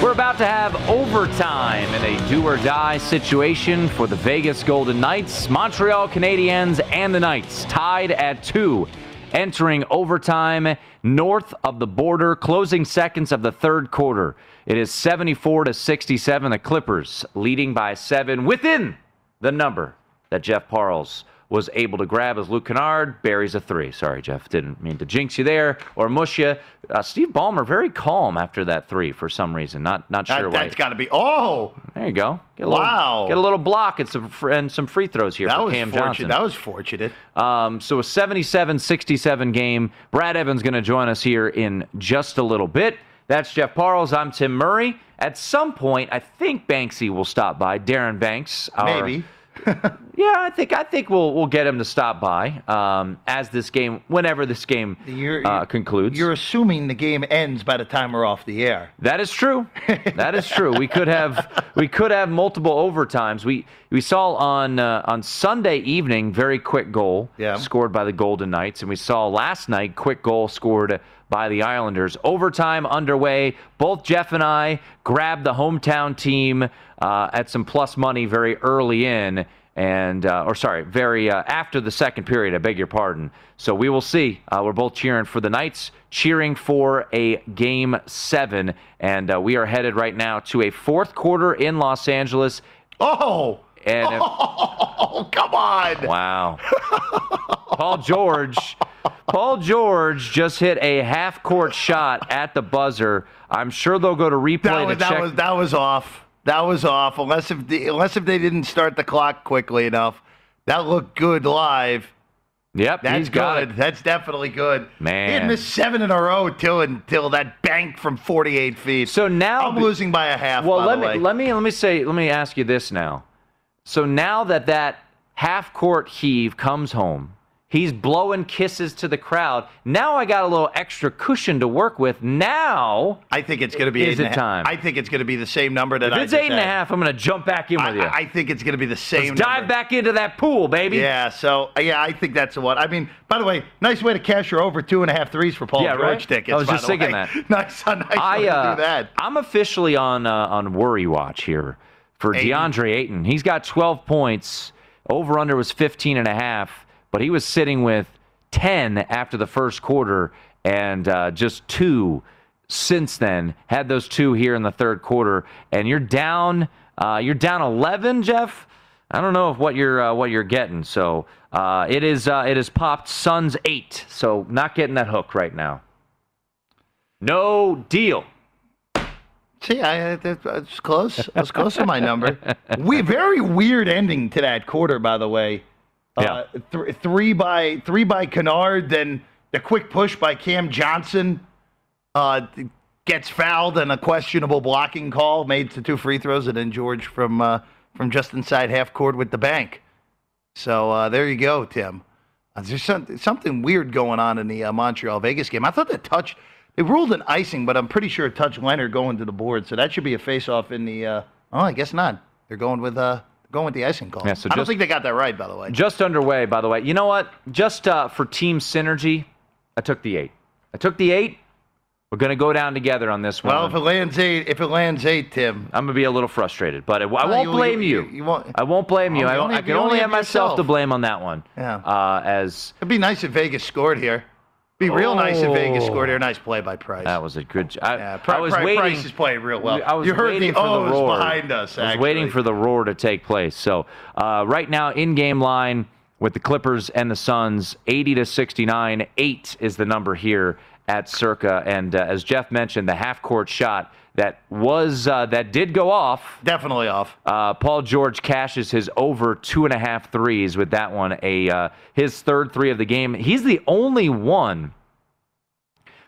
We're about to have overtime in a do or die situation for the Vegas Golden Knights, Montreal Canadiens, and the Knights tied at two, entering overtime north of the border, closing seconds of the third quarter. It is 74 to 67. The Clippers leading by seven within the number that Jeff Parles was able to grab as Luke Kennard buries a three. Sorry, Jeff, didn't mean to jinx you there or mush you. Uh, Steve Ballmer very calm after that three for some reason. Not not sure That, why. that's got to be. Oh, There you go. Get a Wow. Little, get a little block and some and some free throws here that for Cam fortunate. Johnson. That was fortunate. Um, so a 77-67 game. Brad Evans going to join us here in just a little bit. That's Jeff Parles. I'm Tim Murray. At some point, I think Banksy will stop by. Darren Banks, our- Maybe. yeah, I think I think we'll we'll get him to stop by um, as this game, whenever this game You're, uh, concludes. You're assuming the game ends by the time we're off the air. That is true. That is true. We could have we could have multiple overtimes. We we saw on uh, on Sunday evening very quick goal Yeah. scored by the Golden Knights, and we saw last night quick goal scored by the Islanders. Overtime underway. Both Jeff and I grabbed the hometown team uh, at some plus money very early in. And, uh, or sorry, very uh, after the second period, I beg your pardon. So we will see. Uh, we're both cheering for the Knights, cheering for a game seven. And uh, we are headed right now to a fourth quarter in Los Angeles. Oh, And if- oh, come on. wow. Paul George. Paul George just hit a half court shot at the buzzer. I'm sure they'll go to replay That to was, check. that was that was off. That was off. Unless if the, unless if they didn't start the clock quickly enough, that looked good live. yep, That's good. That's definitely good. Man. he had missed seven in a row until until that bank from 48 feet. So now I'm losing by a half. Well, let me way. let me let me say let me ask you this now. So now that that half court heave comes home, he's blowing kisses to the crowd. Now I got a little extra cushion to work with. Now, I think it's going to be Is eight it time? I think it's going to be the same number that if I it's eight and a half, I'm going to jump back in I, with you. I- think it's going to be the same. Let's dive back into that pool, baby. Yeah, so uh, yeah, I think that's the one. I mean, by the way, nice way to cash your over two and a half threes for Paul Yeah, George right? tickets. I was just thinking way. that. nice, nice I, way to uh, do that. I'm officially on uh, on worry watch here for Ayton. DeAndre Ayton. He's got 12 points. Over under was 15 and a half, but he was sitting with 10 after the first quarter and uh, just two since then. Had those two here in the third quarter, and you're down. Uh, you're down 11, Jeff. I don't know if what you're uh, what you're getting. So uh, it is uh, it is popped Suns eight. So not getting that hook right now. No deal. See, I, it's close. I was close to my number. We very weird ending to that quarter, by the way. Uh, th- three by three by Kennard, then the quick push by Cam Johnson uh, gets fouled and a questionable blocking call made to two free throws, and then George from uh, from just inside half court with the bank. So uh, there you go, Tim. Uh, there's some, something weird going on in the uh, Montreal Vegas game. I thought the touch they ruled an icing, but I'm pretty sure it touched Leonard going to the board, so that should be a face off in the. Uh, oh, I guess not. They're going with uh, going with the icing call. Yeah, so I don't just- think they got that right, by the way. Just underway, by the way. You know what? Just uh, for team synergy, I took the eight. I took the eight. We're going to go down together on this one. Well, if it lands eight, if it lands eight, Tim, I'm going to be a little frustrated, but it, I won't you- blame you- you. you won't- I won't blame you. Oh, I, only- I can only only have have myself to blame on that one. Yeah. Uh, as it'd be nice if Vegas scored here. Be real nice if Vegas Oh. scored here. Nice play by Price. that was a good. I, yeah, Pri- I was Pri- waiting. Price is playing real well. I was you heard waiting the for the roar behind us. I was waiting for the roar to take place. So uh, right now, in-game line with the Clippers and the Suns, 80 to 69. Eight is the number here at Circa. And uh, as Jeff mentioned, the half-court shot that was uh, that did go off. definitely off. Uh, Paul George cashes his over two and a half threes with that one. A uh, his third three of the game. He's the only one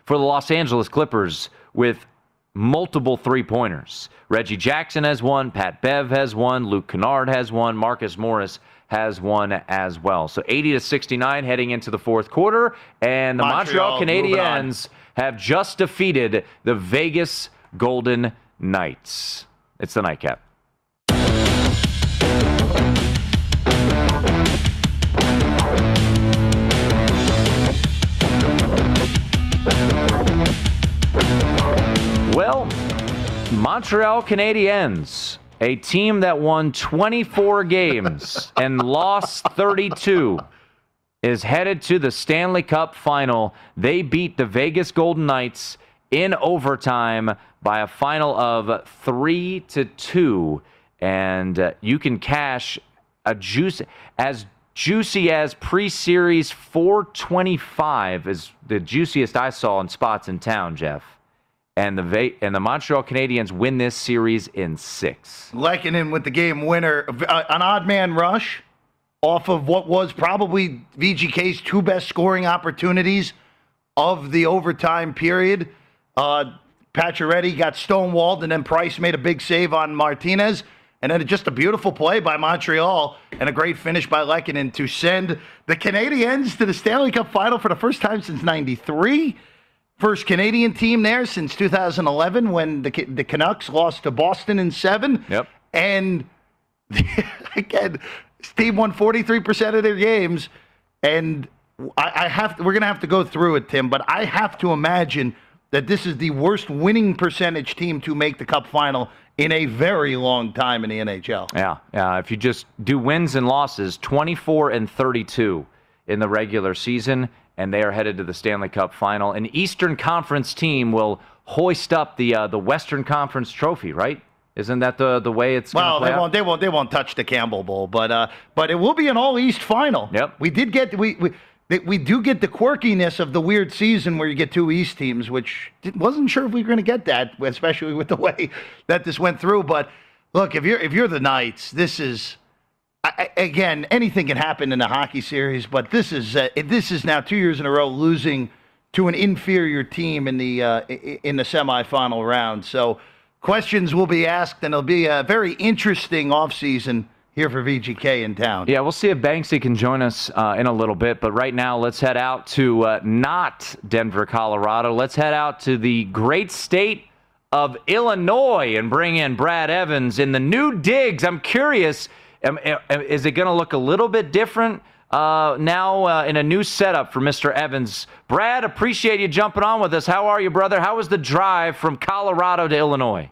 for the Los Angeles Clippers with multiple three pointers. Reggie Jackson has one, Pat Bev has one, Luke Kennard has one, Marcus Morris has one as well. So 80 to 69 heading into the fourth quarter, and the Montreal, Montreal. Canadiens have just defeated the Vegas Golden Knights. It's the nightcap. Well, Montreal Canadiens, a team that won 24 games and lost 32, is headed to the Stanley Cup final. They beat the Vegas Golden Knights in overtime by a final of 3 to 2 and uh, you can cash a juice as juicy as pre-series 425 is the juiciest I saw in spots in town, Jeff. And the Va- and the Montreal Canadiens win this series in 6. Lehkonen with the game winner, uh, an odd man rush off of what was probably VGK's two best scoring opportunities of the overtime period. Uh, Pacioretty got stonewalled, and then Price made a big save on Martinez. And then just a beautiful play by Montreal and a great finish by Lehkonen to send the Canadiens to the Stanley Cup final for the first time since 93. First Canadian team there since 2011 when the, the Canucks lost to Boston in seven. Yep. And again, this team won 43% of their games. And I, I have we're going to have to go through it, Tim, but I have to imagine that this is the worst winning percentage team to make the cup final in a very long time in the NHL. Yeah, yeah. If you just do wins and losses, 24 and 32 in the regular season, and they are headed to the Stanley Cup final. An Eastern Conference team will hoist up the uh, the Western Conference trophy, right? Isn't that the the way it's Well, they out? won't. They won't. They won't touch the Campbell Bowl, but uh, but it will be an All East final. Yep. We did get we we. They- We do get the quirkiness of the weird season where you get two East teams, which wasn't sure if we were going to get that, especially with the way that this went through. But look, if you're if you're the Knights, this is I, again anything can happen in a hockey series, but this is uh, this is now two years in a row losing to an inferior team in the uh, in the semifinal round. So questions will be asked, and it'll be a very interesting offseason here for VGK in town. Yeah, we'll see if Banksy can join us uh, in a little bit. But right now, let's head out to uh, not Denver, Colorado. Let's head out to the great state of Illinois and bring in Brad Evans in the new digs. I'm curious, um, uh, is it going to look a little bit different uh, now uh, in a new setup for Mr. Evans? Brad, appreciate you jumping on with us. How are you, brother? How was the drive from Colorado to Illinois?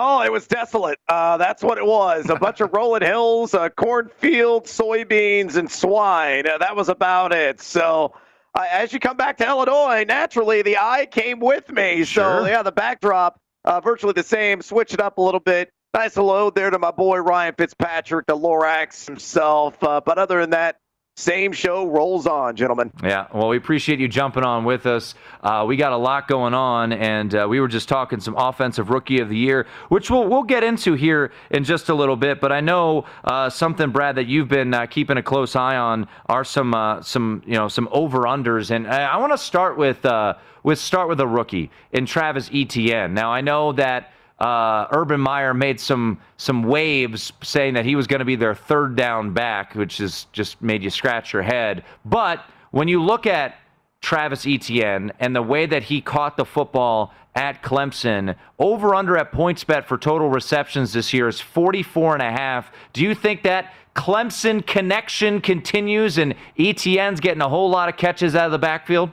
Oh, it was desolate. Uh, that's what it was. A bunch of rolling hills, uh, cornfields, soybeans, and swine. Uh, that was about it. So, uh, as you come back to Illinois, naturally the eye came with me. Sure. So, yeah, the backdrop uh, virtually the same. Switch it up a little bit. Nice hello there to my boy Ryan Fitzpatrick, the Lorax himself. Uh, but other than that, same show rolls on, gentlemen. Yeah, well, we appreciate you jumping on with us. Uh, we got a lot going on, and uh, we were just talking some offensive rookie of the year, which we'll we'll get into here in just a little bit. But I know uh, something, Brad, that you've been uh, keeping a close eye on are some uh, some you know some over unders, and I, I want to start with uh, with start with a rookie in Travis Etienne. Now I know that uh, Urban Meyer made some some waves saying that he was going to be their third down back, which is just made you scratch your head. But when you look at Travis Etienne and the way that he caught the football at Clemson, over under at PointsBet for total receptions this year is 44 and a half. Do you think that Clemson connection continues and Etienne's getting a whole lot of catches out of the backfield?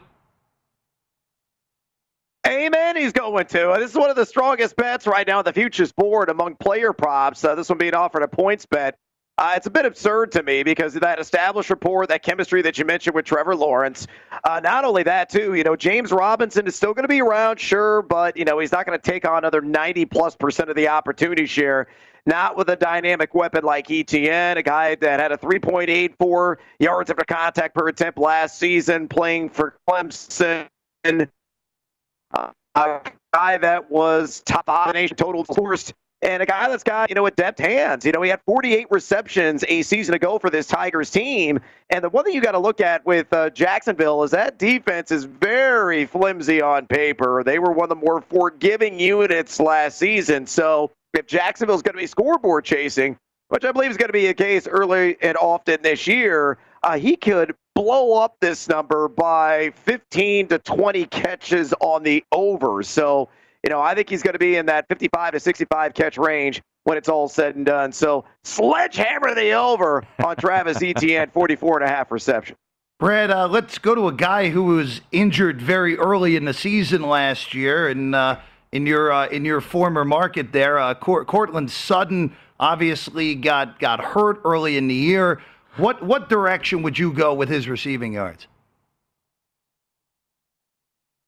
Amen. He's going to. Uh, this is one of the strongest bets right now on the futures board among player props. Uh, this one being offered at PointsBet. Uh, it's a bit absurd to me because of that established rapport, that chemistry that you mentioned with Trevor Lawrence. Uh, not only that, too, you know, James Robinson is still going to be around, sure, but, you know, he's not going to take on another 90 plus percent of the opportunity share. Not with a dynamic weapon like Etienne, a guy that had a 3.84 yards after contact per attempt last season, playing for Clemson. A guy that was top five nation total forced, and a guy that's got, you know, adept hands. You know, he had 48 receptions a season ago for this Tigers team. And the one thing you got to look at with uh, Jacksonville is that defense is very flimsy on paper. They were one of the more forgiving units last season. So if Jacksonville's going to be scoreboard chasing, which I believe is going to be the case early and often this year, uh, he could blow up this number by 15 to 20 catches on the over. So, you know, I think he's going to be in that 55 to 65 catch range when it's all said and done. So, sledgehammer the over on Travis Etienne, 44 and a half reception. Brad, uh, let's go to a guy who was injured very early in the season last year, and uh, in your uh, in your former market there, uh, Courtland Sutton obviously got got hurt early in the year. What what direction would you go with his receiving yards?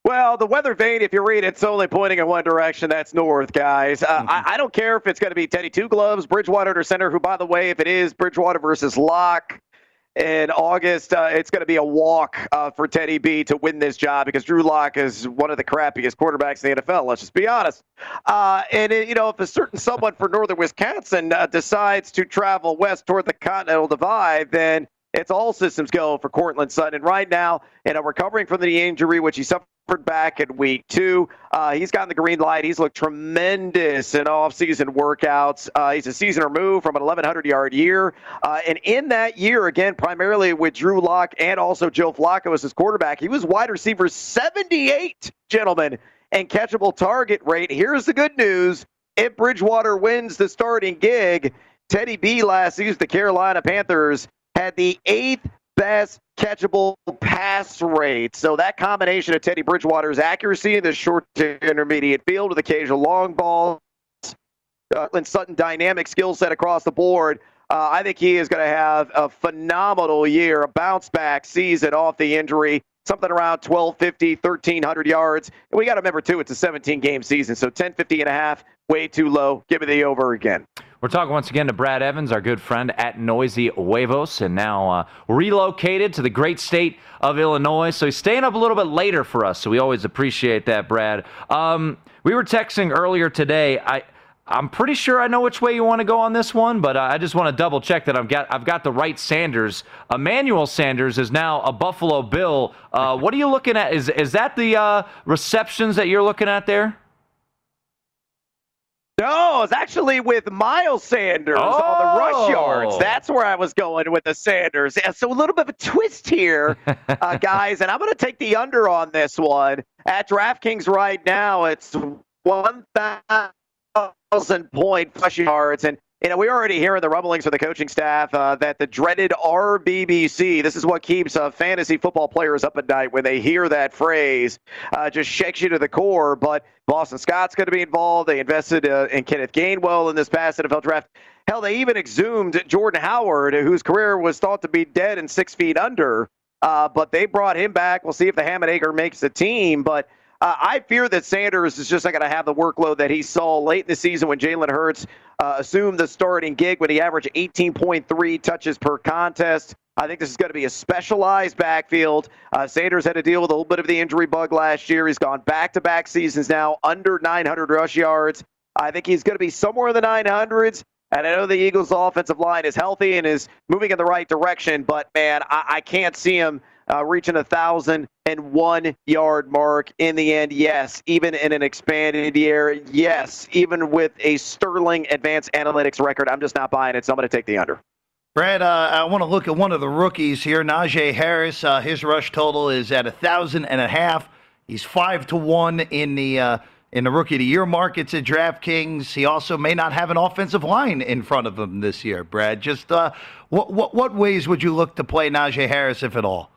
Well, the weather vane, if you read it, it's only pointing in one direction. That's north, guys. Uh, mm-hmm. I, I, don't care if it's going to be Teddy Two Gloves, Bridgewater or center, who, by the way, if it is Bridgewater versus Lock, in August, uh, it's going to be a walk uh, for Teddy B to win this job because Drew Lock is one of the crappiest quarterbacks in the NFL. Let's just be honest. Uh, and it, you know, if a certain someone for Northern Wisconsin uh, decides to travel west toward the Continental Divide, then it's all systems go for Courtland Sutton. And right now, you know, recovering from the injury, which he suffered back in week two. Uh, he's gotten the green light. He's looked tremendous in off-season workouts. Uh, he's a season removed from an 1,100-yard year. Uh, and in that year, again, primarily with Drew Lock and also Joe Flacco as his quarterback, he was wide receiver 78, gentlemen, and catchable target rate. Here's the good news. If Bridgewater wins the starting gig, Teddy B last season, the Carolina Panthers, had the eighth best catchable pass rate. So that combination of Teddy Bridgewater's accuracy in the short to intermediate field with occasional long balls, Courtland Sutton dynamic skill set across the board. Uh, I think he is going to have a phenomenal year, a bounce back season off the injury, something around 1,250, 1,300 yards. And we got to remember, too, it's a 17 game season. So 1050 and a half, way too low. Give me the over again. We're talking once again to Brad Evans, our good friend at Noisy Huevos, and now uh, relocated to the great state of Illinois. So he's staying up a little bit later for us. So we always appreciate that, Brad. Um, we were texting earlier today. I. I'm pretty sure I know which way you want to go on this one, but uh, I just want to double check that I've got I've got the right Sanders. Emmanuel Sanders is now a Buffalo Bill. Uh, what are you looking at? Is is that the uh, receptions that you're looking at there? No, it's actually with Miles Sanders oh. on the rush yards. Oh. That's where I was going with the Sanders. Yeah, so a little bit of a twist here, uh, guys, and I'm going to take the under on this one. At DraftKings right now, it's 1,000 point rush yards, and you know, we already hearing the rumblings from the coaching staff uh, that the dreaded RBBC, this is what keeps uh, fantasy football players up at night when they hear that phrase, uh, just shakes you to the core. But Boston Scott's going to be involved. They invested uh, in Kenneth Gainwell in this past NFL draft. Hell, they even exhumed Jordan Howard, whose career was thought to be dead and six feet under. Uh, but they brought him back. We'll see if the Hammonaker makes the team. But Uh, I fear that Sanders is just not going to have the workload that he saw late in the season when Jalen Hurts uh, assumed the starting gig when he averaged 18.3 touches per contest. I think this is going to be a specialized backfield. Uh, Sanders had to deal with a little bit of the injury bug last year. He's gone back to back seasons now, under 900 rush yards. I think he's going to be somewhere in the 900s. And I know the Eagles' offensive line is healthy and is moving in the right direction, but man, I, I can't see him uh, reaching a thousand and one yard mark in the end. Yes, even in an expanded year. Yes, even with a sterling advanced analytics record, I'm just not buying it. So I'm going to take the under. Brad, uh, I want to look at one of the rookies here, Najee Harris. Uh, his rush total is at a thousand and a half. He's five to one in the uh, in the rookie of the year markets at DraftKings. He also may not have an offensive line in front of him this year. Brad, just uh, what what what ways would you look to play Najee Harris, if at all?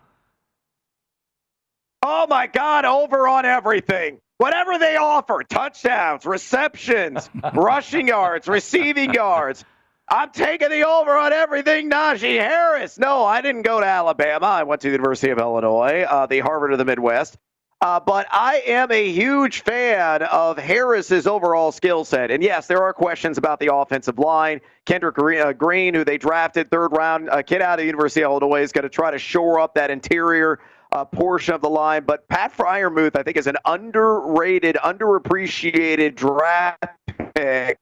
Oh my God, over on everything. Whatever they offer touchdowns, receptions, rushing yards, receiving yards. I'm taking the over on everything, Najee Harris. No, I didn't go to Alabama. I went to the University of Illinois, uh, the Harvard of the Midwest. Uh, but I am a huge fan of Harris's overall skill set. And yes, there are questions about the offensive line. Kendrick uh, Green, who they drafted third round, a kid out of the University of Illinois, is going to try to shore up that interior uh, portion of the line. But Pat Freiermuth, I think, is an underrated, underappreciated draft pick.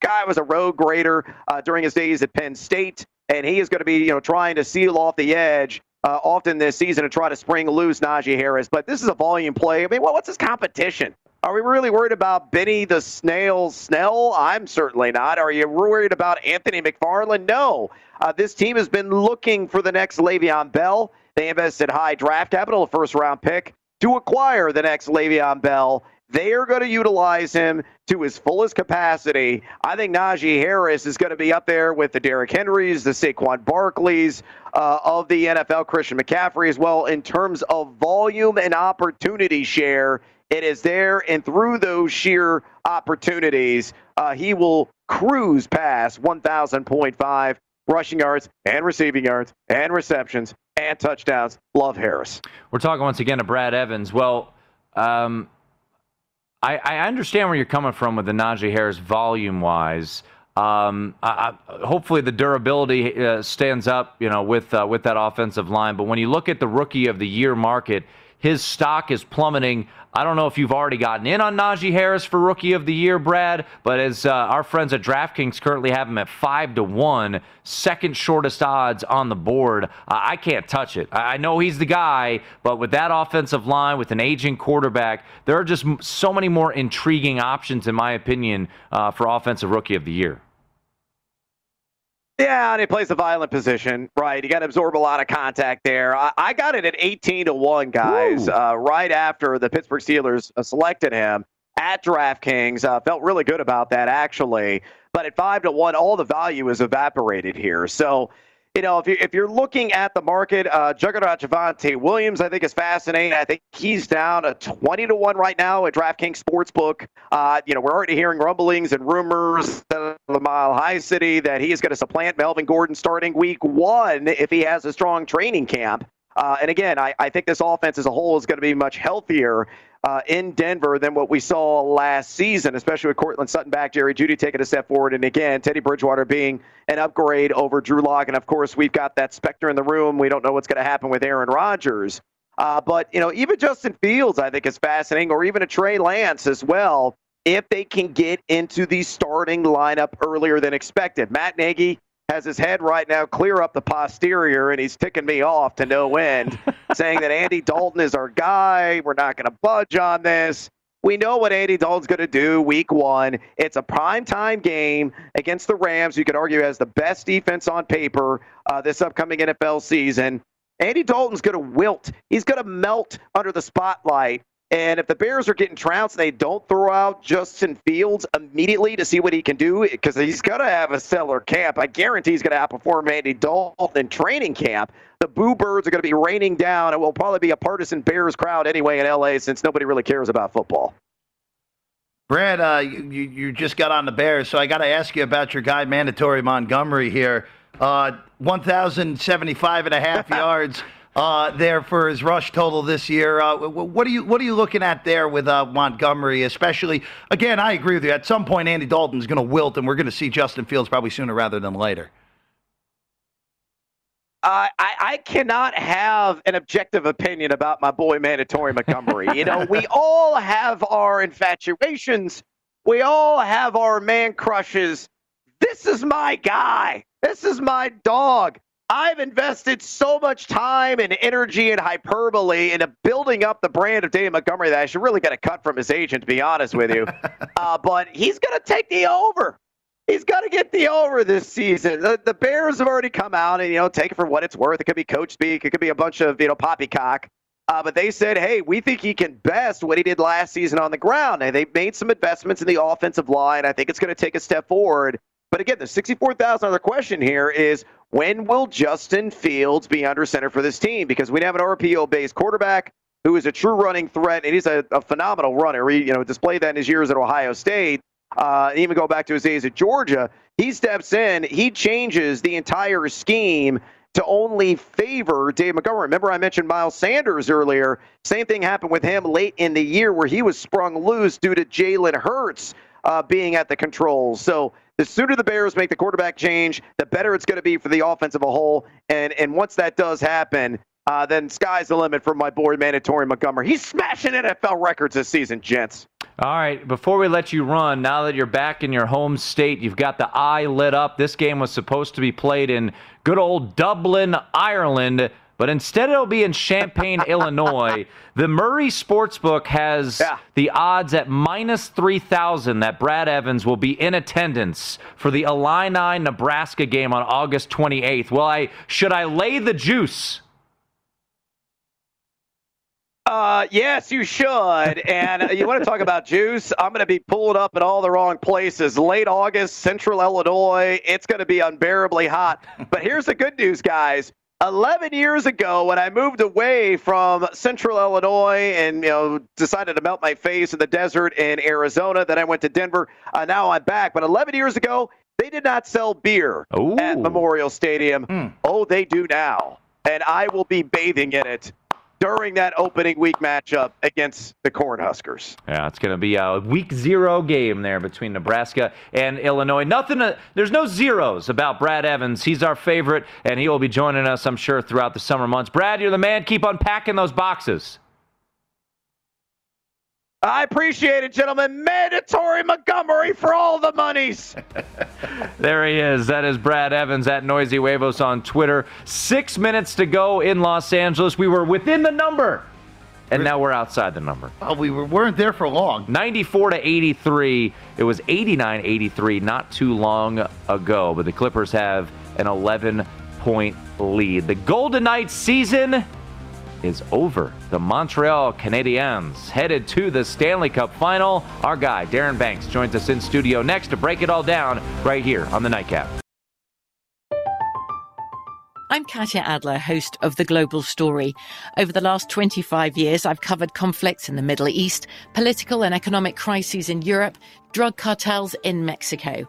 Guy was a road grader uh, during his days at Penn State, and he is going to be, you know, trying to seal off the edge uh, often this season to try to spring loose Najee Harris. But this is a volume play. I mean, what's his competition? Are we really worried about Benny the Snail Snell? I'm certainly not. Are you worried about Anthony McFarland? No. Uh, this team has been looking for the next Le'Veon Bell. They invested high draft capital, a first round pick, to acquire the next Le'Veon Bell. They are going to utilize him to his fullest capacity. I think Najee Harris is going to be up there with the Derrick Henrys, the Saquon Barkleys uh, of the NFL, Christian McCaffrey as well, in terms of volume and opportunity share. It is there, and through those sheer opportunities, uh, he will cruise past 1,000.5 rushing yards and receiving yards and receptions and touchdowns. Love Harris. We're talking once again to Brad Evans. Well, um, I, I, understand where you're coming from with the Najee Harris volume wise. Um, I, I, hopefully the durability uh, stands up, you know, with uh, with that offensive line. But when you look at the rookie of the year market, his stock is plummeting. I don't know if you've already gotten in on Najee Harris for Rookie of the Year, Brad, but as uh, our friends at DraftKings currently have him at five to one, second shortest odds on the board. I can't touch it. I know he's the guy, but with that offensive line, with an aging quarterback, there are just so many more intriguing options, in my opinion, uh, for Offensive Rookie of the Year. Yeah, and he plays the violent position, right? You got to absorb a lot of contact there. I, I got it at 18 to 1, guys, uh, right after the Pittsburgh Steelers uh, selected him at DraftKings. Uh, felt really good about that, actually. But at 5 to 1, all the value is evaporated here. So you know, if you're, if you're looking at the market, uh, Juggernaut Javonte Williams, I think is fascinating. I think he's down a 20 to 1 right now at DraftKings Sportsbook. Uh, you know, we're already hearing rumblings and rumors that the Mile High City that he is going to supplant Melvin Gordon starting week one if he has a strong training camp. Uh, and again, I, I think this offense as a whole is going to be much healthier uh, in Denver than what we saw last season, especially with Courtland Sutton back, Jerry Jeudy taking a step forward, and again, Teddy Bridgewater being an upgrade over Drew Lock. And of course, we've got that specter in the room. We don't know what's going to happen with Aaron Rodgers. Uh, but, you know, even Justin Fields, I think, is fascinating, or even a Trey Lance as well, if they can get into the starting lineup earlier than expected. Matt Nagy has his head right now clear up the posterior, and he's ticking me off to no end, saying that Andy Dalton is our guy. We're not going to budge on this. We know what Andy Dalton's going to do week one. It's a primetime game against the Rams. You could argue has the best defense on paper uh, this upcoming NFL season. Andy Dalton's going to wilt. He's going to melt under the spotlight. And if the Bears are getting trounced, and they don't throw out Justin Fields immediately to see what he can do because he's going to have a stellar camp. I guarantee he's going to outperform Andy Dalton in training camp. The Boo Birds are going to be raining down. It will probably be a partisan Bears crowd anyway in LA since nobody really cares about football. Brad, uh, you, you just got on the Bears, so I got to ask you about your guy, Mandatory Montgomery here. Uh, 1,075 and a half yards uh, there for his rush total this year. Uh, what are you What are you looking at there with uh, Montgomery, especially? Again, I agree with you. At some point, Andy Dalton's going to wilt, and we're going to see Justin Fields probably sooner rather than later. I, I cannot have an objective opinion about my boy Mandatory Montgomery. you know, we all have our infatuations. We all have our man crushes. This is my guy. This is my dog. I've invested so much time and energy and hyperbole into building up the brand of David Montgomery that I should really get a cut from his agent, to be honest with you. uh, but he's going to take the over. He's got to get the over this season. The, the, Bears have already come out and, you know, take it for what it's worth. It could be coach speak. It could be a bunch of, you know, poppycock. Uh, but they said, hey, we think he can best what he did last season on the ground. And they made some investments in the offensive line. I think it's going to take a step forward. But again, the $64,000 question here is when will Justin Fields be under center for this team? Because we have an RPO based quarterback who is a true running threat, and he's a, a phenomenal runner. He, you know, displayed that in his years at Ohio State uh, even go back to his days at Georgia, he steps in, he changes the entire scheme to only favor Dave Montgomery. Remember, I mentioned Miles Sanders earlier. Same thing happened with him late in the year where he was sprung loose due to Jalen Hurts uh, being at the controls. So the sooner the Bears make the quarterback change, the better it's going to be for the offense of a whole. And and once that does happen, uh, then sky's the limit for my boy Mandatory Montgomery. He's smashing NFL records this season, gents. All right, before we let you run, now that you're back in your home state, you've got the eye lit up. This game was supposed to be played in good old Dublin, Ireland, but instead it'll be in Champaign, Illinois. The Murray Sportsbook has yeah. the odds at minus 3,000 that Brad Evans will be in attendance for the Illini Nebraska game on August 28th. Well, I should I lay the juice? Uh, yes, you should. And you want to talk about juice? I'm going to be pulled up in all the wrong places. Late August, Central Illinois. It's going to be unbearably hot. But here's the good news, guys. 11 years ago, when I moved away from Central Illinois and you know decided to melt my face in the desert in Arizona, then I went to Denver. Uh, now I'm back. But 11 years ago, they did not sell beer Ooh. at Memorial Stadium. Mm. Oh, they do now, and I will be bathing in it during that opening week matchup against the Cornhuskers. Yeah, it's going to be a week zero game there between Nebraska and Illinois. Nothing, to, there's no zeros about Brad Evans. He's our favorite, and he will be joining us, I'm sure, throughout the summer months. Brad, you're the man. Keep unpacking those boxes. I appreciate it, gentlemen. Mandatory Montgomery for all the monies. there he is. That is Brad Evans at Noisy Huevos on Twitter. Six minutes to go in Los Angeles. We were within the number, and now we're outside the number. Well, we weren't there for long. 94 to 83. It was 89 83 not too long ago, but the Clippers have an 11 point lead. The Golden Knights season is over. The Montreal Canadiens headed to the Stanley Cup final. Our guy, Darren Banks, joins us in studio next to break it all down right here on the Nightcap. I'm Katya Adler, host of The Global Story. Over the last 25 years, I've covered conflicts in the Middle East, political and economic crises in Europe, drug cartels in Mexico.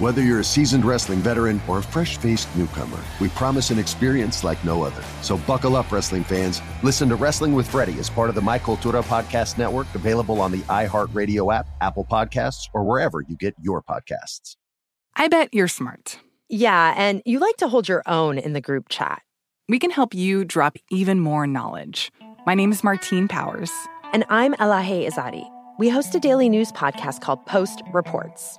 Whether you're a seasoned wrestling veteran or a fresh faced newcomer, we promise an experience like no other. So buckle up, wrestling fans. Listen to Wrestling with Freddie as part of the My Cultura Podcast Network, available on the iHeartRadio app, Apple Podcasts, or wherever you get your podcasts. I bet you're smart. Yeah, and you like to hold your own in the group chat. We can help you drop even more knowledge. My name is Martine Powers. And I'm Elahe Izadi. We host a daily news podcast called Post Reports.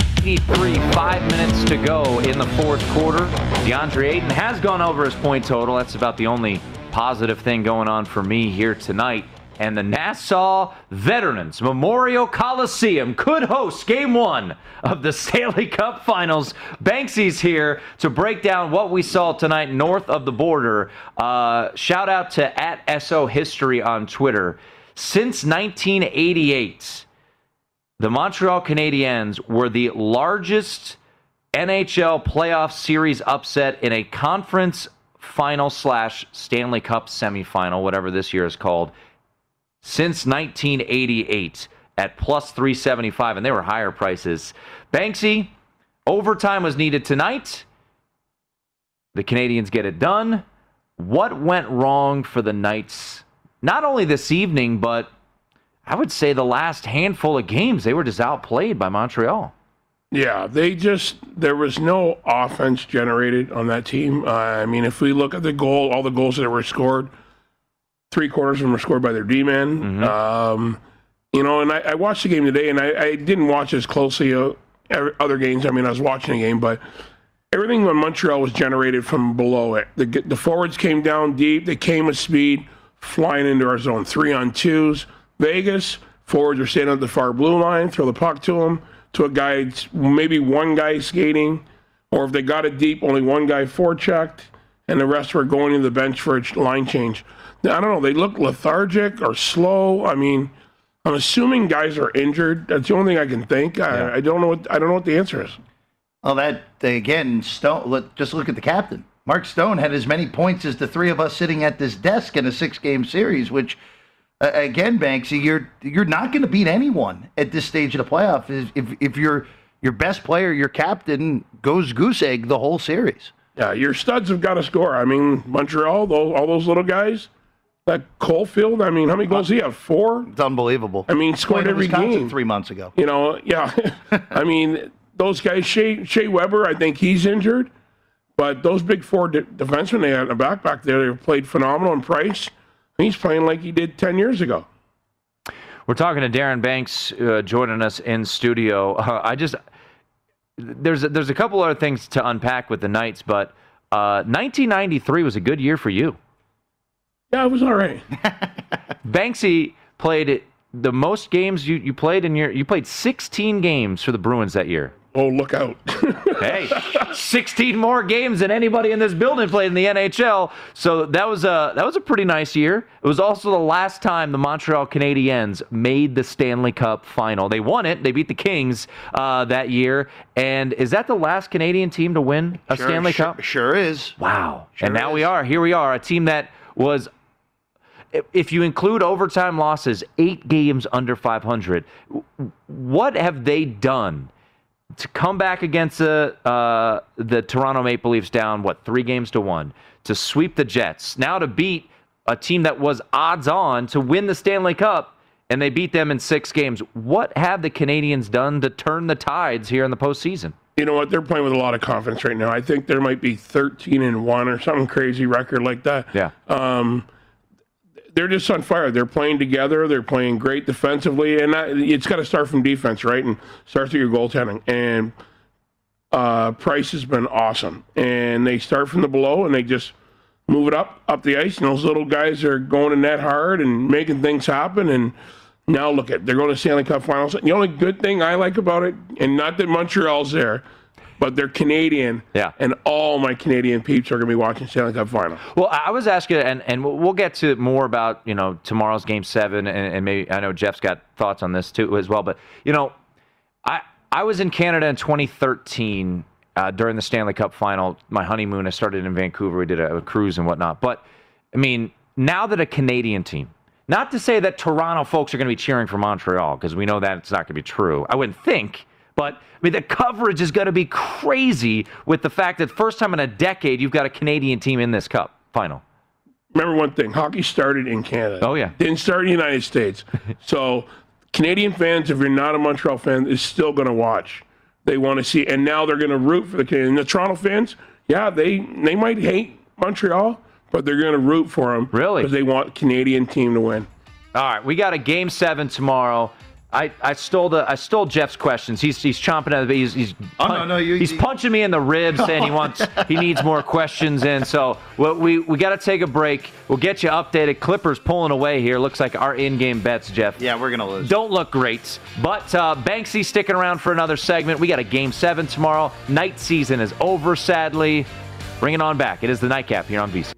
Eighty-three, five minutes to go in the fourth quarter. DeAndre Ayton has gone over his point total. That's about the only positive thing going on for me here tonight. And the Nassau Veterans Memorial Coliseum could host game one of the Stanley Cup Finals. Banksy's here to break down what we saw tonight north of the border. Uh, shout out to at SO History on Twitter. Since 1988, the Montreal Canadiens were the largest NHL playoff series upset in a conference final slash Stanley Cup semifinal, whatever this year is called, since 1988 at plus 375, and they were higher prices. Banksy, overtime was needed tonight. The Canadiens get it done. What went wrong for the Knights, not only this evening, but I would say the last handful of games, they were just outplayed by Montreal. Yeah, they just there was no offense generated on that team. Uh, I mean, if we look at the goal, all the goals that were scored, three quarters of them were scored by their D men. Mm-hmm. Um, you know, and I, I, watched the game today, and I, I didn't watch as closely uh, other games. I mean, I was watching the game, but everything on Montreal was generated from below it. The, the forwards came down deep. They came with speed, flying into our zone, three on twos. Vegas, forwards are standing on the far blue line, throw the puck to them, to a guy, maybe one guy skating, or if they got it deep, only one guy forechecked, and the rest were going to the bench for a line change. I don't know, they look lethargic or slow. I mean, I'm assuming guys are injured. That's the only thing I can think. I, Yeah. I don't know what I don't know what the answer is. Well, that again, Stone. Look, just look at the captain. Mark Stone had as many points as the three of us sitting at this desk in a six-game series. Which, uh, again, Banksy, you're you're not going to beat anyone at this stage of the playoff if if, if your your best player, your captain, goes goose egg the whole series. Yeah, your studs have got to score. I mean, Montreal, those, all those little guys. That Caufield, I mean, how many goals he have? Four. It's unbelievable. I mean, scored every Wisconsin game three months ago. You know, yeah. I mean, those guys, Shea, Shea Weber, I think he's injured. But those big four de- defensemen they had in the back back there, they played phenomenal. And Price, he's playing like he did 10 years ago. We're talking to Darren Banks uh, joining us in studio. Uh, I just there's a, there's a couple other things to unpack with the Knights, but uh, 1993 was a good year for you. Yeah, it was all right. Banksy played the most games you, you played in your you played 16 games for the Bruins that year. Oh, look out! hey, 16 more games than anybody in this building played in the NHL. So that was a that was a pretty nice year. It was also the last time the Montreal Canadiens made the Stanley Cup final. They won it. They beat the Kings uh, that year. And is that the last Canadian team to win a Sure, Stanley sure- Cup? Sure is. Wow. Sure and now we are. Here we are, a team that was if- if you include overtime losses, 8 games under 500. What have they done to come back against the uh, the Toronto Maple Leafs down what three games to one to sweep the Jets now to beat a team that was odds on to win the Stanley Cup and they beat them in six games. What have the Canadians done to turn the tides here in the postseason? you know what? They're playing with a lot of confidence right now. I think there might be 13 and one or something crazy record like that. Yeah. Um, they're just on fire. They're playing together. They're playing great defensively, and that, it's got to start from defense, right? And start with your goaltending. And uh, Price has been awesome, and they start from the below, and they just move it up up the ice. And those little guys are going to net hard and making things happen. And now look at they're going to Stanley Cup Finals. The only good thing I like about it, and not that Montreal's there, but they're Canadian. Yeah. And all my Canadian peeps are going to be watching Stanley Cup Final. Well, I was asking, and, and we'll get to more about you know tomorrow's Game Seven, and, and maybe I know Jeff's got thoughts on this too as well. But you know, I I was in Canada in 2013 uh, during the Stanley Cup Final. My honeymoon. I started in Vancouver. We did a, a cruise and whatnot. But I mean, now that a Canadian team. Not to say that Toronto folks are going to be cheering for Montreal because we know that it's not going to be true. I wouldn't think, but I mean the coverage is going to be crazy with the fact that first time in a decade you've got a Canadian team in this cup final. Remember one thing: hockey started in Canada. Oh yeah, didn't start in the United States. so Canadian fans, if you're not a Montreal fan, is still going to watch. They want to see, and now they're going to root for the Canadian. The Toronto fans, yeah, they they might hate Montreal, but they're going to root for them. Really? Because they want Canadian team to win. All right, we got a game seven tomorrow. I, I stole the I stole Jeff's questions. He's he's chomping at the he's he's Oh, no, no, you- he's you- punching me in the ribs saying he wants he needs more questions in. So we we, we got to take a break. We'll get you updated. Clippers pulling away here. Looks like our in-game bets, Jeff. Yeah, we're gonna lose. Don't look great, but uh, Banksy sticking around for another segment. We got a game seven tomorrow. Night season is over, sadly. Bring it on back. It is the nightcap here on VSIN.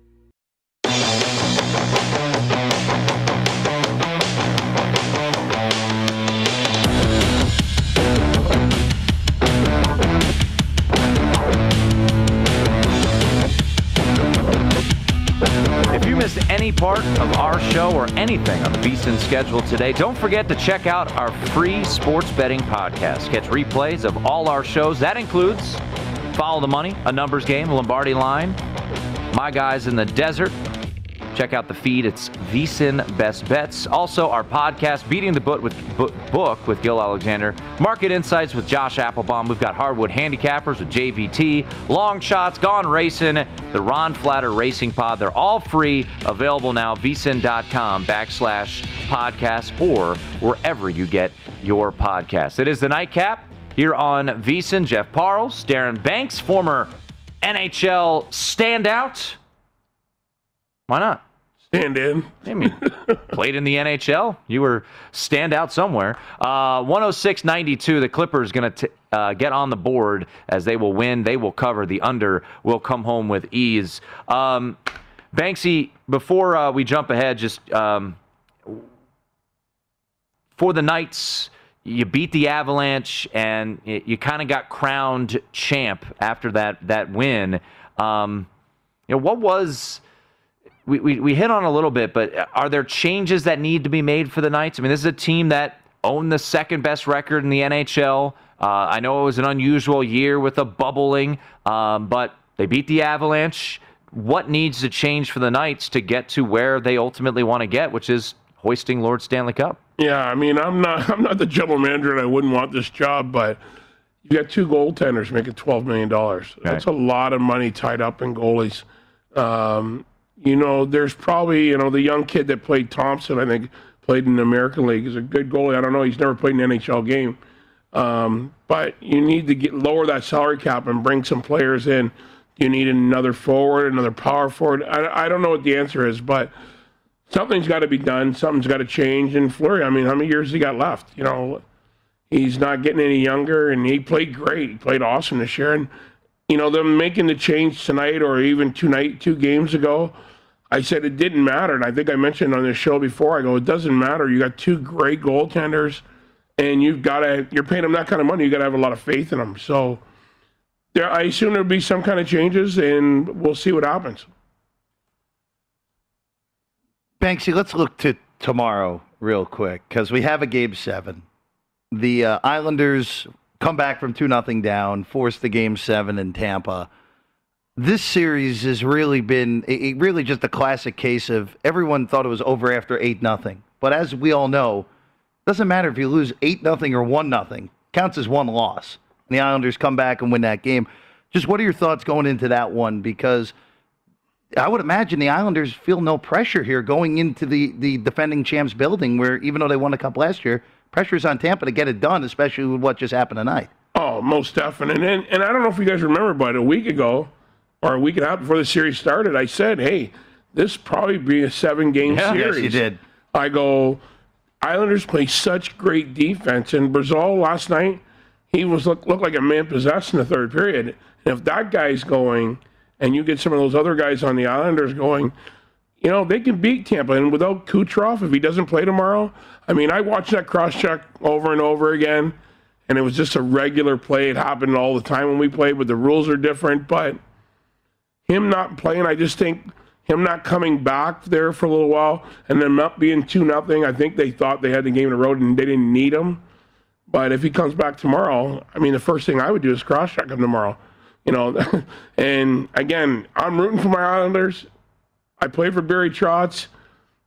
Missed any part of our show or anything on the VSIN schedule today, don't forget to check out our free sports betting podcast. Catch replays of all our shows. That includes Follow the Money, a numbers game, Lombardi Line, My Guys in the Desert. Check out the feed. It's VSIN Best Bets. Also, our podcast, Beating the Book with, Book- with Gill Alexander. Market Insights with Josh Appelbaum. We've got Hardwood Handicappers with JVT. Long Shots, Gone Racing, the Ron Flatter Racing Pod. They're all free. Available now, vsin.com backslash podcast or wherever you get your podcasts. It is the nightcap here on VSIN. Jeff Parles, Darren Banks, former NHL standout. Why not? Stand in. I mean, played in the NHL. You were stand out somewhere. Uh, 106-92. The Clippers going to uh, get on the board as they will win. They will cover. The under will come home with ease. Um, Banksy, before uh, we jump ahead, just um, for the Knights, you beat the Avalanche and you, you kind of got crowned champ after that that win. Um, you know what was we, we, we hit on a little bit, but are there changes that need to be made for the Knights? I mean, this is a team that owned the second best record in the NHL. Uh, I know it was an unusual year with the bubbling, um, but they beat the Avalanche. What needs to change for the Knights to get to where they ultimately want to get, which is hoisting Lord Stanley Cup? Yeah, I mean, I'm not I'm not the general manager, and I wouldn't want this job, but you got two goaltenders making twelve million dollars. That's a lot of money tied up in goalies. Um, you know, there's probably you know the young kid that played Thompson. I think played in the American League. Is a good goalie. I don't know. He's never played an NHL game. Um, but you need to get lower that salary cap and bring some players in. You need another forward, another power forward. I, I don't know what the answer is, but something's got to be done. Something's got to change. And Fleury, I mean, how many years he got left? You know, he's not getting any younger, and he played great. He played awesome this year. And you know, them making the change tonight or even two night, two games ago. I said it didn't matter, and I think I mentioned on this show before. I go, it doesn't matter. You got two great goaltenders, and you've got to. You're paying them that kind of money. You got to have a lot of faith in them. So, there, I assume there'll be some kind of changes, and we'll see what happens. Banksy, let's look to tomorrow real quick because we have a game seven. The uh, Islanders come back from 2 nothing down, force the game seven in Tampa. This series has really been really just a classic case of everyone thought it was over after 8 nothing. But as we all know, doesn't matter if you lose 8 nothing or 1 nothing. Counts as one loss. and the Islanders come back and win that game. Just what are your thoughts going into that one? Because I would imagine the Islanders feel no pressure here going into the, the defending champs building, where even though they won a cup last year, pressure's on Tampa to get it done, especially with what just happened tonight. Oh, most definitely. And, and, I don't know if you guys remember, but a week ago or a week and a half before the series started, I said, hey, this probably be a seven game Yeah. Yes, series. you did. I go, Islanders play such great defense. And Barzal last night, he was look, looked like a man possessed in the third period. And if that guy's going, and you get some of those other guys on the Islanders going, you know, they can beat Tampa. And without Kucherov, if he doesn't play tomorrow, I mean, I watched that cross check over and over again, and it was just a regular play. It happened all the time when we played, but the rules are different. But him not playing, I just think him not coming back there for a little while and then not being 2 nothing. I think they thought they had the game in the road and they didn't need him. But if he comes back tomorrow, I mean, the first thing I would do is cross check him tomorrow. You know, and again, I'm rooting for my Islanders. I play for Barry Trotz.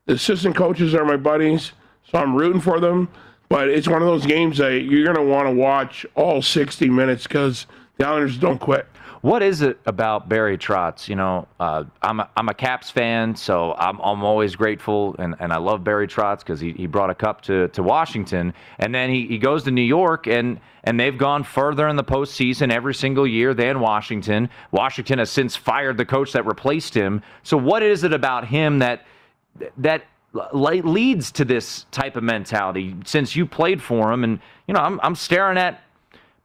The assistant coaches are my buddies, so I'm rooting for them. But it's one of those games that you're going to want to watch all 60 minutes because the Islanders don't quit. What is it about Barry Trotz? You know, uh, I'm a, I'm a Caps fan, so I'm I'm always grateful, and, and I love Barry Trotz because he, he brought a cup to, to Washington, and then he, he goes to New York, and and they've gone further in the postseason every single year than Washington. Washington has since fired the coach that replaced him. So what is it about him that that leads to this type of mentality? Since you played for him, and you know, I'm I'm staring at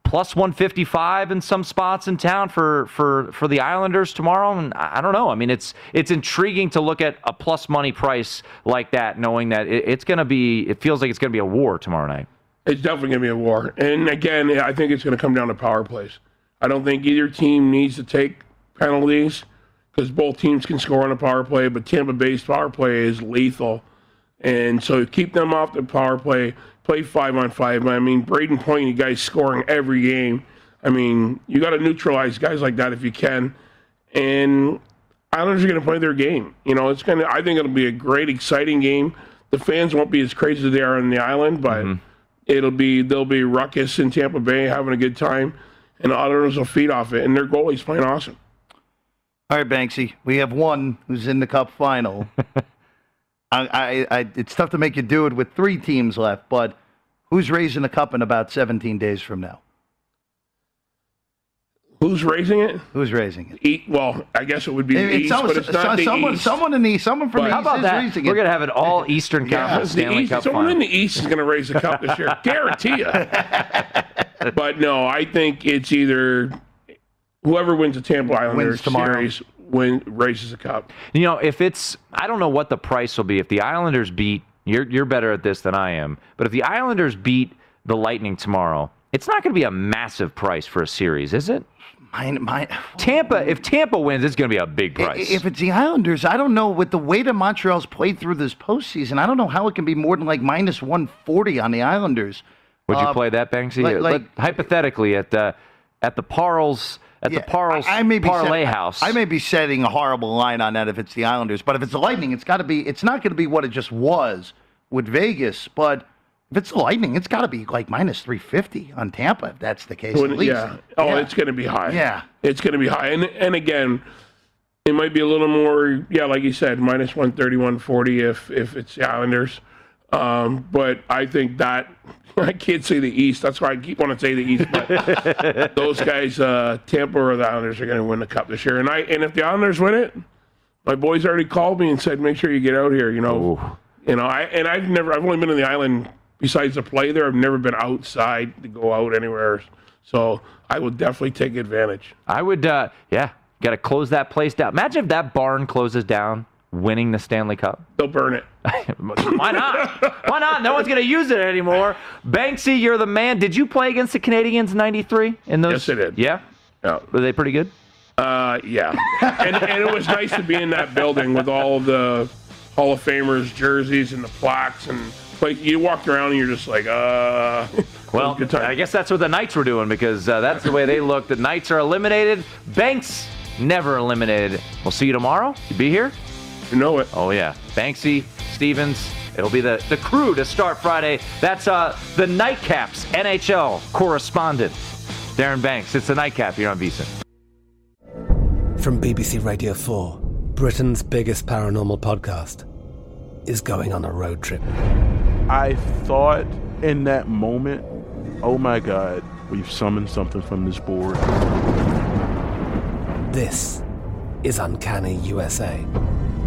plus 155 in some spots in town for for for the Islanders tomorrow and I don't know I mean it's it's intriguing to look at a plus money price like that knowing that it, it's going to be it feels like it's going to be a war tomorrow night It's definitely going to be a war. And again, I think it's going to come down to power plays. I don't think either team needs to take penalties because both teams can score on a power play, but Tampa Bay's power play is lethal. And so keep them off the power play, play five on five. I mean, Brayden Point, you guys scoring every game. I mean, you got to neutralize guys like that if you can. And Islanders are going to play their game. You know, it's going to, I think it'll be a great, exciting game. The fans won't be as crazy as they are on the island, but mm-hmm. it'll be, there'll be ruckus in Tampa Bay having a good time, and the Islanders will feed off it. And their goalie's playing awesome. All right, Banksy, we have one who's in the cup final. I, I, I, it's tough to make you do it with three teams left, but who's raising the cup in about 17 days from now? Who's raising it? Who's raising it? Eat, well, I guess it would be the It's East, some- but it's not so- the someone, East. someone in the someone from But- the How East about is that? raising we're it. going to have an all Eastern Conference the Stanley East- Cup someone final in the East is going to raise the cup this year, guarantee you. but no, I think it's either whoever wins the Tampa Islanders tomorrow. series win raises the cup. You know, if it's I don't know what the price will be if the Islanders beat you're you're better at this than I am, but if the Islanders beat the Lightning tomorrow, it's not going to be a massive price for a series, is it? Mine, mine, Tampa, if Tampa wins, it's going to be a big price. If it's the Islanders, I don't know. With the way that Montreal's played through this postseason, I don't know how it can be more than like minus 140 on the Islanders. Would you Uh, play that, Banksy? like- like- hypothetically, at the at the Parles at the Parles I, I may be parlay set- house. I may be setting a horrible line on that if it's the Islanders, but if it's the Lightning, it's got to be. It's not going to be what it just was with Vegas, but if it's the Lightning, it's got to be like minus 350 on Tampa. If that's the case, When- at least. yeah. Oh, Yeah. it's going to be high. Yeah. It's going to be high. And and again, it might be a little more, yeah, like you said, minus 130, 140 if, if it's the Islanders. Um, but I think that, I can't say the East. That's why I keep wanting to say the East. But those guys, uh, Tampa or the Islanders, are going to win the cup this year. And I and if the Islanders win it, my boys already called me and said, make sure you get out here. You know, you know. I and I've never, I've only been on the island besides the play there. I've never been outside to go out anywhere. So I will definitely take advantage. I would, uh, yeah, got to close that place down. Imagine if that barn closes down, winning the Stanley Cup. They'll burn it. Why not? Why not? No one's going to use it anymore. Banksy, you're the man. Did you play against the Canadiens in '93? In those? Yes, I did. Yeah. Yeah. Were they pretty good? Uh, yeah. and, and it was nice to be in that building with all of the Hall of Famers jerseys and the plaques and like you walked around and you're just like, uh. Well. I guess that's what the Knights were doing because uh, that's the way they look. The Knights are eliminated. Banks never eliminated. We'll see you tomorrow. You be here? You know it. Oh yeah, Banksy, Stevens. It'll be the the crew to start Friday. That's uh the Nightcaps NHL correspondent. Darren Banks, it's the nightcap here on VSIN. From BBC Radio 4, Britain's biggest paranormal podcast is going on a road trip. I thought in that moment, oh my God, we've summoned something from this board. This is Uncanny USA.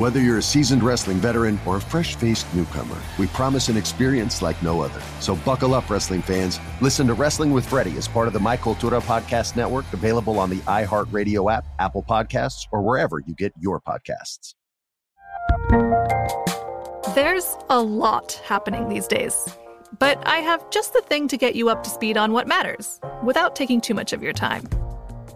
Whether you're a seasoned wrestling veteran or a fresh faced newcomer, we promise an experience like no other. So buckle up, wrestling fans. Listen to Wrestling with Freddie as part of the My Cultura Podcast Network, available on the iHeartRadio app, Apple Podcasts, or wherever you get your podcasts. There's a lot happening these days, but I have just the thing to get you up to speed on what matters without taking too much of your time.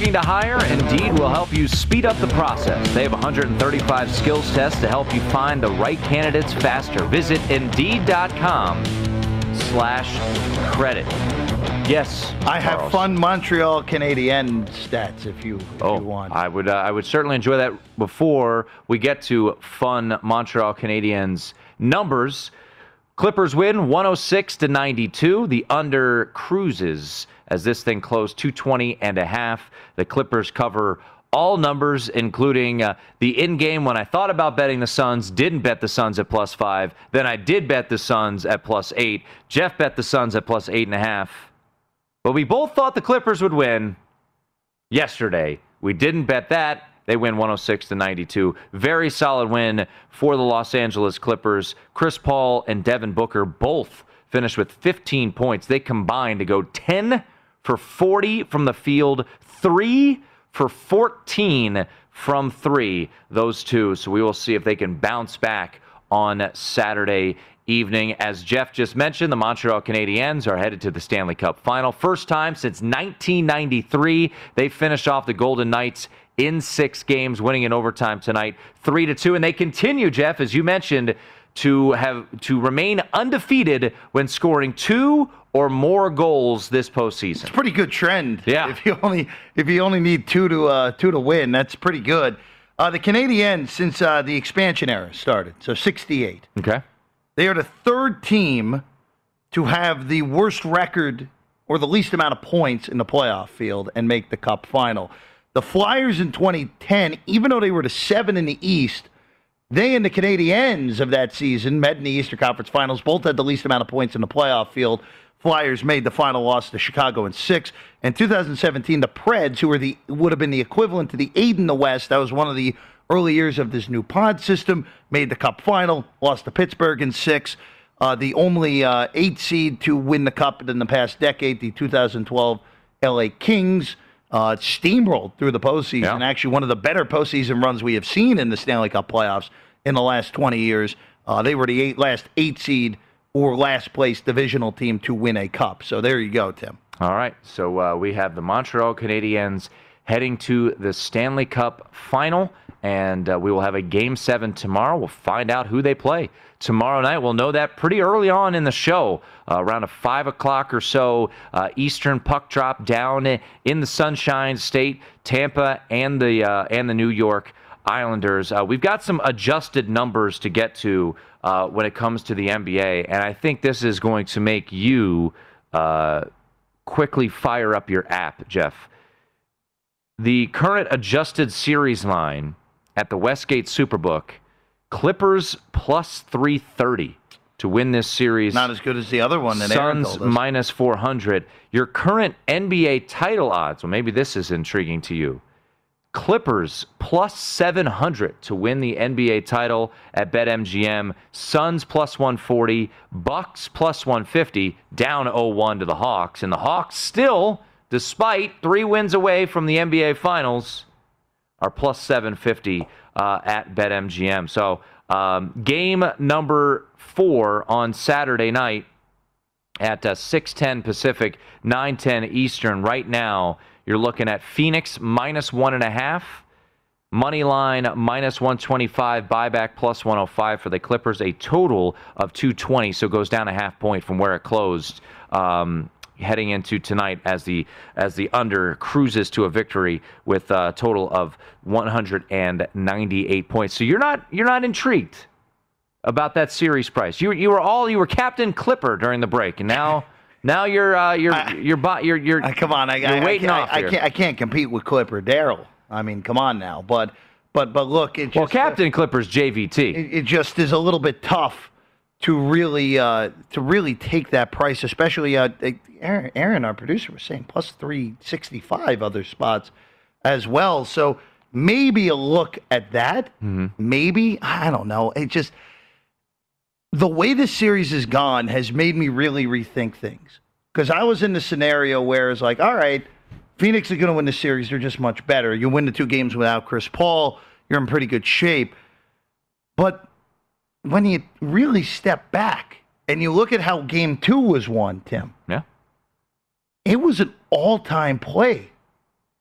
Looking to hire? Indeed will help you speed up the process. They have 135 skills tests to help you find the right candidates faster. Visit Indeed.com slash credit. Yes, I have Charles. fun Montreal Canadiens stats if you, if Oh, you want. I would uh, I would certainly enjoy that before we get to fun Montreal Canadiens numbers. Clippers win 106 to 92. The under cruises as this thing closed 220 and a half. The Clippers cover all numbers, including uh, the in game when I thought about betting the Suns, didn't bet the Suns at plus five. Then I did bet the Suns at plus eight. Jeff bet the Suns at plus eight and a half. But we both thought the Clippers would win yesterday. We didn't bet that. They win 106 to 92. Very solid win for the Los Angeles Clippers. Chris Paul and Devin Booker both finished with 15 points. They combined to go 10 for 40 from the field, 3 for 14 from 3, those two. So we will see if they can bounce back on Saturday evening. As Jeff just mentioned, the Montreal Canadiens are headed to the Stanley Cup final. First time since 1993. They finished off the Golden Knights in six games, winning in overtime tonight, three to two. And they continue, Jeff, as you mentioned, to have to remain undefeated when scoring two or more goals this postseason. It's a pretty good trend. Yeah. If you only if you only need two to uh, two to win, that's pretty good. Uh, the Canadiens since uh, the expansion era started, so 68. Okay. They are the third team to have the worst record or the least amount of points in the playoff field and make the Cup final. The Flyers in 2010, even though they were the seven in the East, they and the Canadiens of that season met in the Eastern Conference Finals. Both had the least amount of points in the playoff field. Flyers made the final loss to Chicago in six. In 2017, the Preds, who were the would have been the equivalent to the eight in the West, that was one of the early years of this new pod system, made the Cup final, lost to Pittsburgh in six. Uh, the only uh, eight seed to win the Cup in the past decade, the 2012 LA Kings, uh, steamrolled through the postseason. Actually, one of the better postseason runs we have seen in the Stanley Cup playoffs in the last 20 years. Uh, they were the eight, last eight seed or last place divisional team to win a cup. So there you go, Tim. All right. So uh, we have the Montreal Canadiens heading to the Stanley Cup final, and uh, we will have a game seven tomorrow. We'll find out who they play tomorrow night. We'll know that pretty early on in the show, uh, around a five o'clock or so uh, Eastern puck drop down in the Sunshine State, Tampa, and the uh, and the New York Islanders. Uh, we've got some adjusted numbers to get to uh, when it comes to the NBA, and I think this is going to make you uh, quickly fire up your app, Jeff. The current adjusted series line at the Westgate Superbook Clippers plus 330 to win this series. Not as good as the other one that Suns minus 400. Your current NBA title odds, well, maybe this is intriguing to you. Clippers plus 700 to win the NBA title at BetMGM. Suns plus 140. Bucks plus 150. Down 0-1 to the Hawks. And the Hawks still, despite three wins away from the NBA Finals, are plus 750 uh, at BetMGM. So um, game number four on Saturday night at uh, 6:10 Pacific, 9:10 Eastern. Right now, you're looking at Phoenix minus one and a half. Money line minus 125, buyback plus 105 for the Clippers, a total of 220. So it goes down a half point from where it closed. Um, heading into tonight as the as the under cruises to a victory with a total of 198 points. So you're not you're not intrigued about that series price. You you were all you were Captain Clipper during the break, and now now you're uh, you're, I, you're you're you're you're uh, come on. I, you're I, waiting I, off I, here. can't. I can't compete with Clipper Darrell. I mean, come on now. But but but look, it just, well, Captain Clippers JVT. It, it just is a little bit tough to really uh, to really take that price, especially uh, Aaron, Aaron, our producer, was saying plus three sixty five other spots as well. So maybe a look at that. Mm-hmm. Maybe I don't know. It just the way this series has gone has made me really rethink things. Because I was in the scenario where it's like, all right, Phoenix is going to win the series. They're just much better. You win the two games without Chris Paul, you're in pretty good shape. But when you really step back and you look at how game two was won, Tim. Yeah. It was an all time play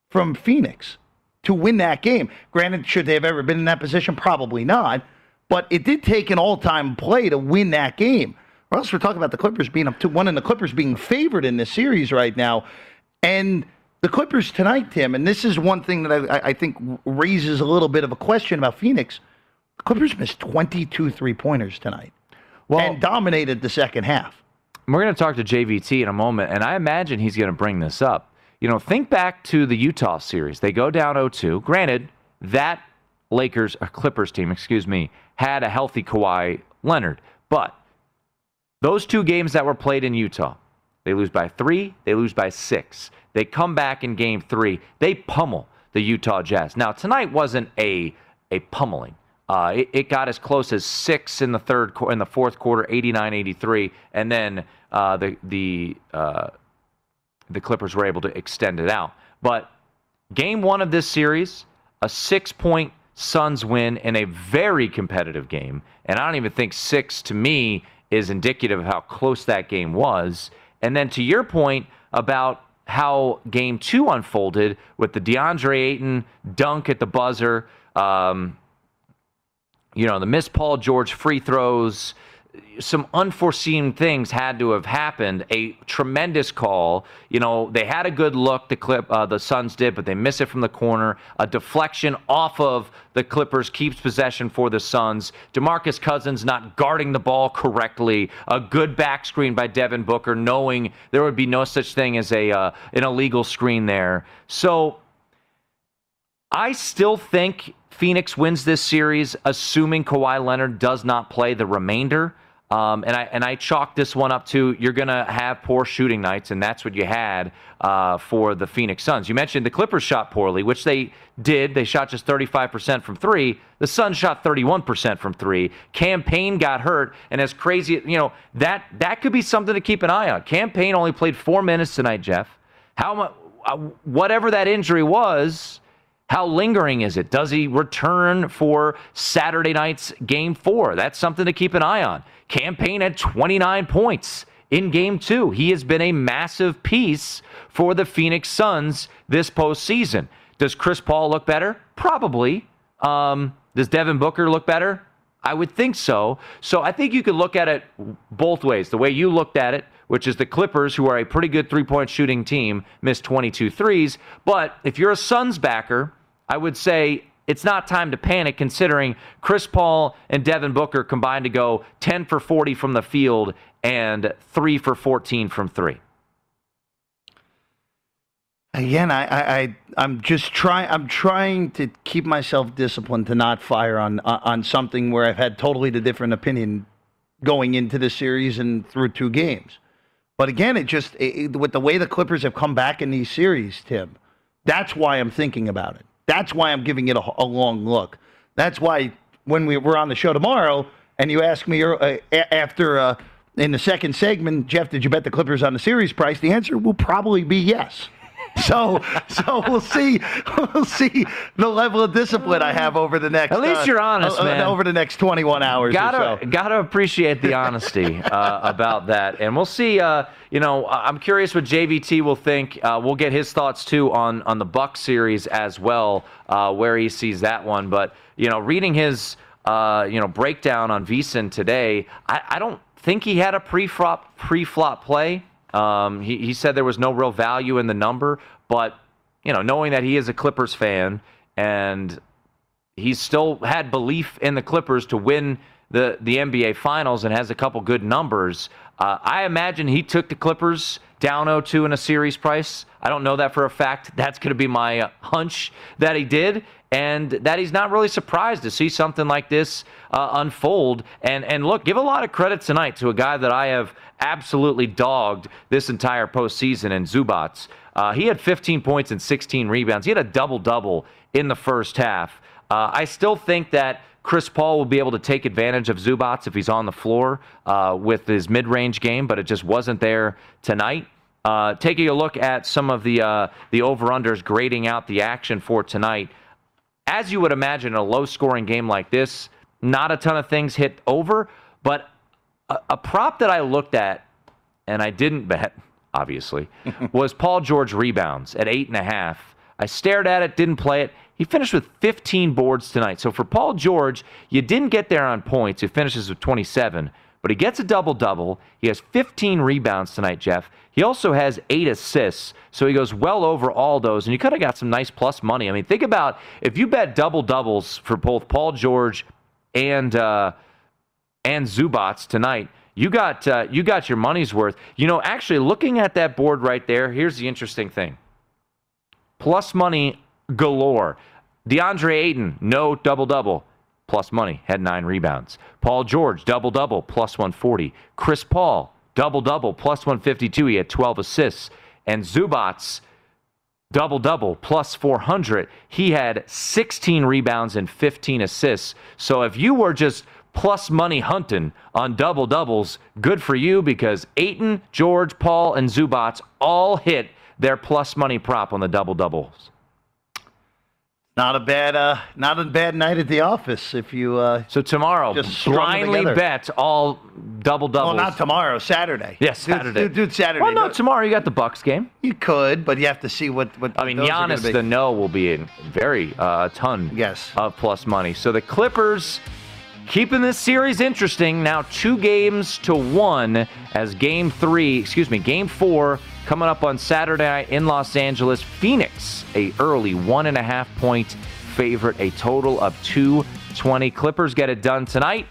from Phoenix to win that game. Granted, should they have ever been in that position? Probably not. But it did take an all time play to win that game. Or else we're talking about the Clippers being up to one and the Clippers being favored in this series right now. And the Clippers tonight, Tim, and this is one thing that I, I think raises a little bit of a question about Phoenix. Clippers missed 22 three pointers tonight well, and dominated the second half. We're going to talk to JVT in a moment, and I imagine he's going to bring this up. You know, think back to the Utah series. They go down 0 2. Granted, that Lakers, or Clippers team, excuse me, had a healthy Kawhi Leonard. But those two games that were played in Utah, they lose by three, they lose by six. They come back in game three, they pummel the Utah Jazz. Now, tonight wasn't a, a pummeling. Uh, it, it, got as close as six in the third in the fourth quarter, 89-83, and then uh, the the uh, the Clippers were able to extend it out. But game one of this series, a six-point Suns win in a very competitive game, and I don't even think six to me is indicative of how close that game was. And then to your point about how game two unfolded with the DeAndre Ayton dunk at the buzzer, um, you know, the miss Paul George free throws, some unforeseen things had to have happened. A tremendous call. You know, they had a good look. The clip, uh, the Suns did, but they miss it from the corner. A deflection off of the Clippers keeps possession for the Suns. Demarcus Cousins not guarding the ball correctly. A good back screen by Devin Booker, knowing there would be no such thing as a uh, an illegal screen there. So. I still think Phoenix wins this series, assuming Kawhi Leonard does not play the remainder. Um, and I and I chalked this one up to you're going to have poor shooting nights, and that's what you had uh, for the Phoenix Suns. You mentioned the Clippers shot poorly, which they did. They shot just 35% from three. The Suns shot 31% from three. Cam Payne got hurt, and as crazy, you know that that could be something to keep an eye on. Cam Payne only played four minutes tonight, Jeff. How much? Uh, whatever that injury was how lingering is it? Does he return for Saturday night's game four? That's something to keep an eye on. Cam Payne had 29 points in game two. He has been a massive piece for the Phoenix Suns this postseason. Does Chris Paul look better? Probably. Um, does Devin Booker look better? I would think so. So I think you could look at it both ways. The way you looked at it, which is the Clippers, who are a pretty good three point shooting team, missed 22 threes. But if you're a Suns backer, I would say it's not time to panic considering Chris Paul and Devin Booker combined to go 10 for 40 from the field and 3 for 14 from 3. Again, I, I, I am just trying. I'm trying to keep myself disciplined to not fire on on something where I've had totally the different opinion going into the series and through two games. But again, it just it, with the way the Clippers have come back in these series, Tim. That's why I'm thinking about it. That's why I'm giving it a, a long look. That's why when we were on the show tomorrow and you ask me uh, after uh, in the second segment, Jeff, did you bet the Clippers on the series price? The answer will probably be yes. So, so we'll see. We'll see the level of discipline I have over the next. At least uh, you're honest, uh, man. Over the next 21 hours. Gotta so. gotta appreciate the honesty uh, about that, and we'll see. Uh, you know, I'm curious what JVT will think. Uh, we'll get his thoughts too on on the Buck series as well, uh, where he sees that one. But you know, reading his you know breakdown on VSiN today, I, I don't think he had a pre-flop pre-flop play. Um, he, he said there was no real value in the number, but you know, knowing that he is a Clippers fan and he's still had belief in the Clippers to win the the NBA Finals and has a couple good numbers. Uh, I imagine he took the Clippers down 0-2 in a series price. I don't know that for a fact. That's going to be my uh, hunch that he did, and that he's not really surprised to see something like this uh, unfold. And and look, give a lot of credit tonight to a guy that I have absolutely dogged this entire postseason in Zubac. Uh, he had 15 points and 16 rebounds. He had a double double in the first half. Uh, I still think that Chris Paul will be able to take advantage of Zubac if he's on the floor uh, with his mid range game, but it just wasn't there tonight. Uh, taking a look at some of the uh, the over unders grading out the action for tonight, as you would imagine, a low scoring game like this, not a ton of things hit over, but a, a prop that I looked at and I didn't bet, obviously, was Paul George rebounds at eight and a half. I stared at it, didn't play it. He finished with 15 boards tonight. So for Paul George, you didn't get there on points. He finishes with 27, but he gets a double double. He has 15 rebounds tonight, Jeff. He also has eight assists, so he goes well over all those. And you could have got some nice plus money. I mean, think about if you bet double doubles for both Paul George and uh, and Zubac tonight. You got uh, you got your money's worth. You know, actually, looking at that board right there, here's the interesting thing. Plus money galore. DeAndre Ayton, no double double, plus money, had nine rebounds. Paul George, double double, plus 140. Chris Paul, double double, plus 152. He had 12 assists. And Zubac, double double, plus 400. He had 16 rebounds and 15 assists. So if you were just plus money hunting on double doubles. Good for you because Ayton, George, Paul, and Zubac all hit their plus money prop on the double doubles. Not a bad, uh, not a bad night at the office if you. Uh, so tomorrow, just blindly bet all double doubles. Well, not tomorrow, Saturday. Yes, Saturday. Dude, dude, Saturday. Well, no, tomorrow you got the Bucks game. You could, but you have to see what. what I mean, Giannis the no will be in very uh, ton. Yes. of plus money. So the Clippers keeping this series interesting. Now two games to one as game three, excuse me, game four coming up on Saturday night in Los Angeles. Phoenix, a early one and a half point favorite, a total of 220. Clippers get it done tonight.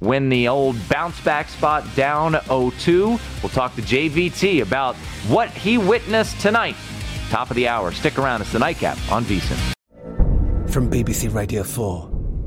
Win the old bounce back spot down 0-2. We'll talk to JVT about what he witnessed tonight. Top of the hour. Stick around. It's the nightcap on VSiN. From BBC Radio 4.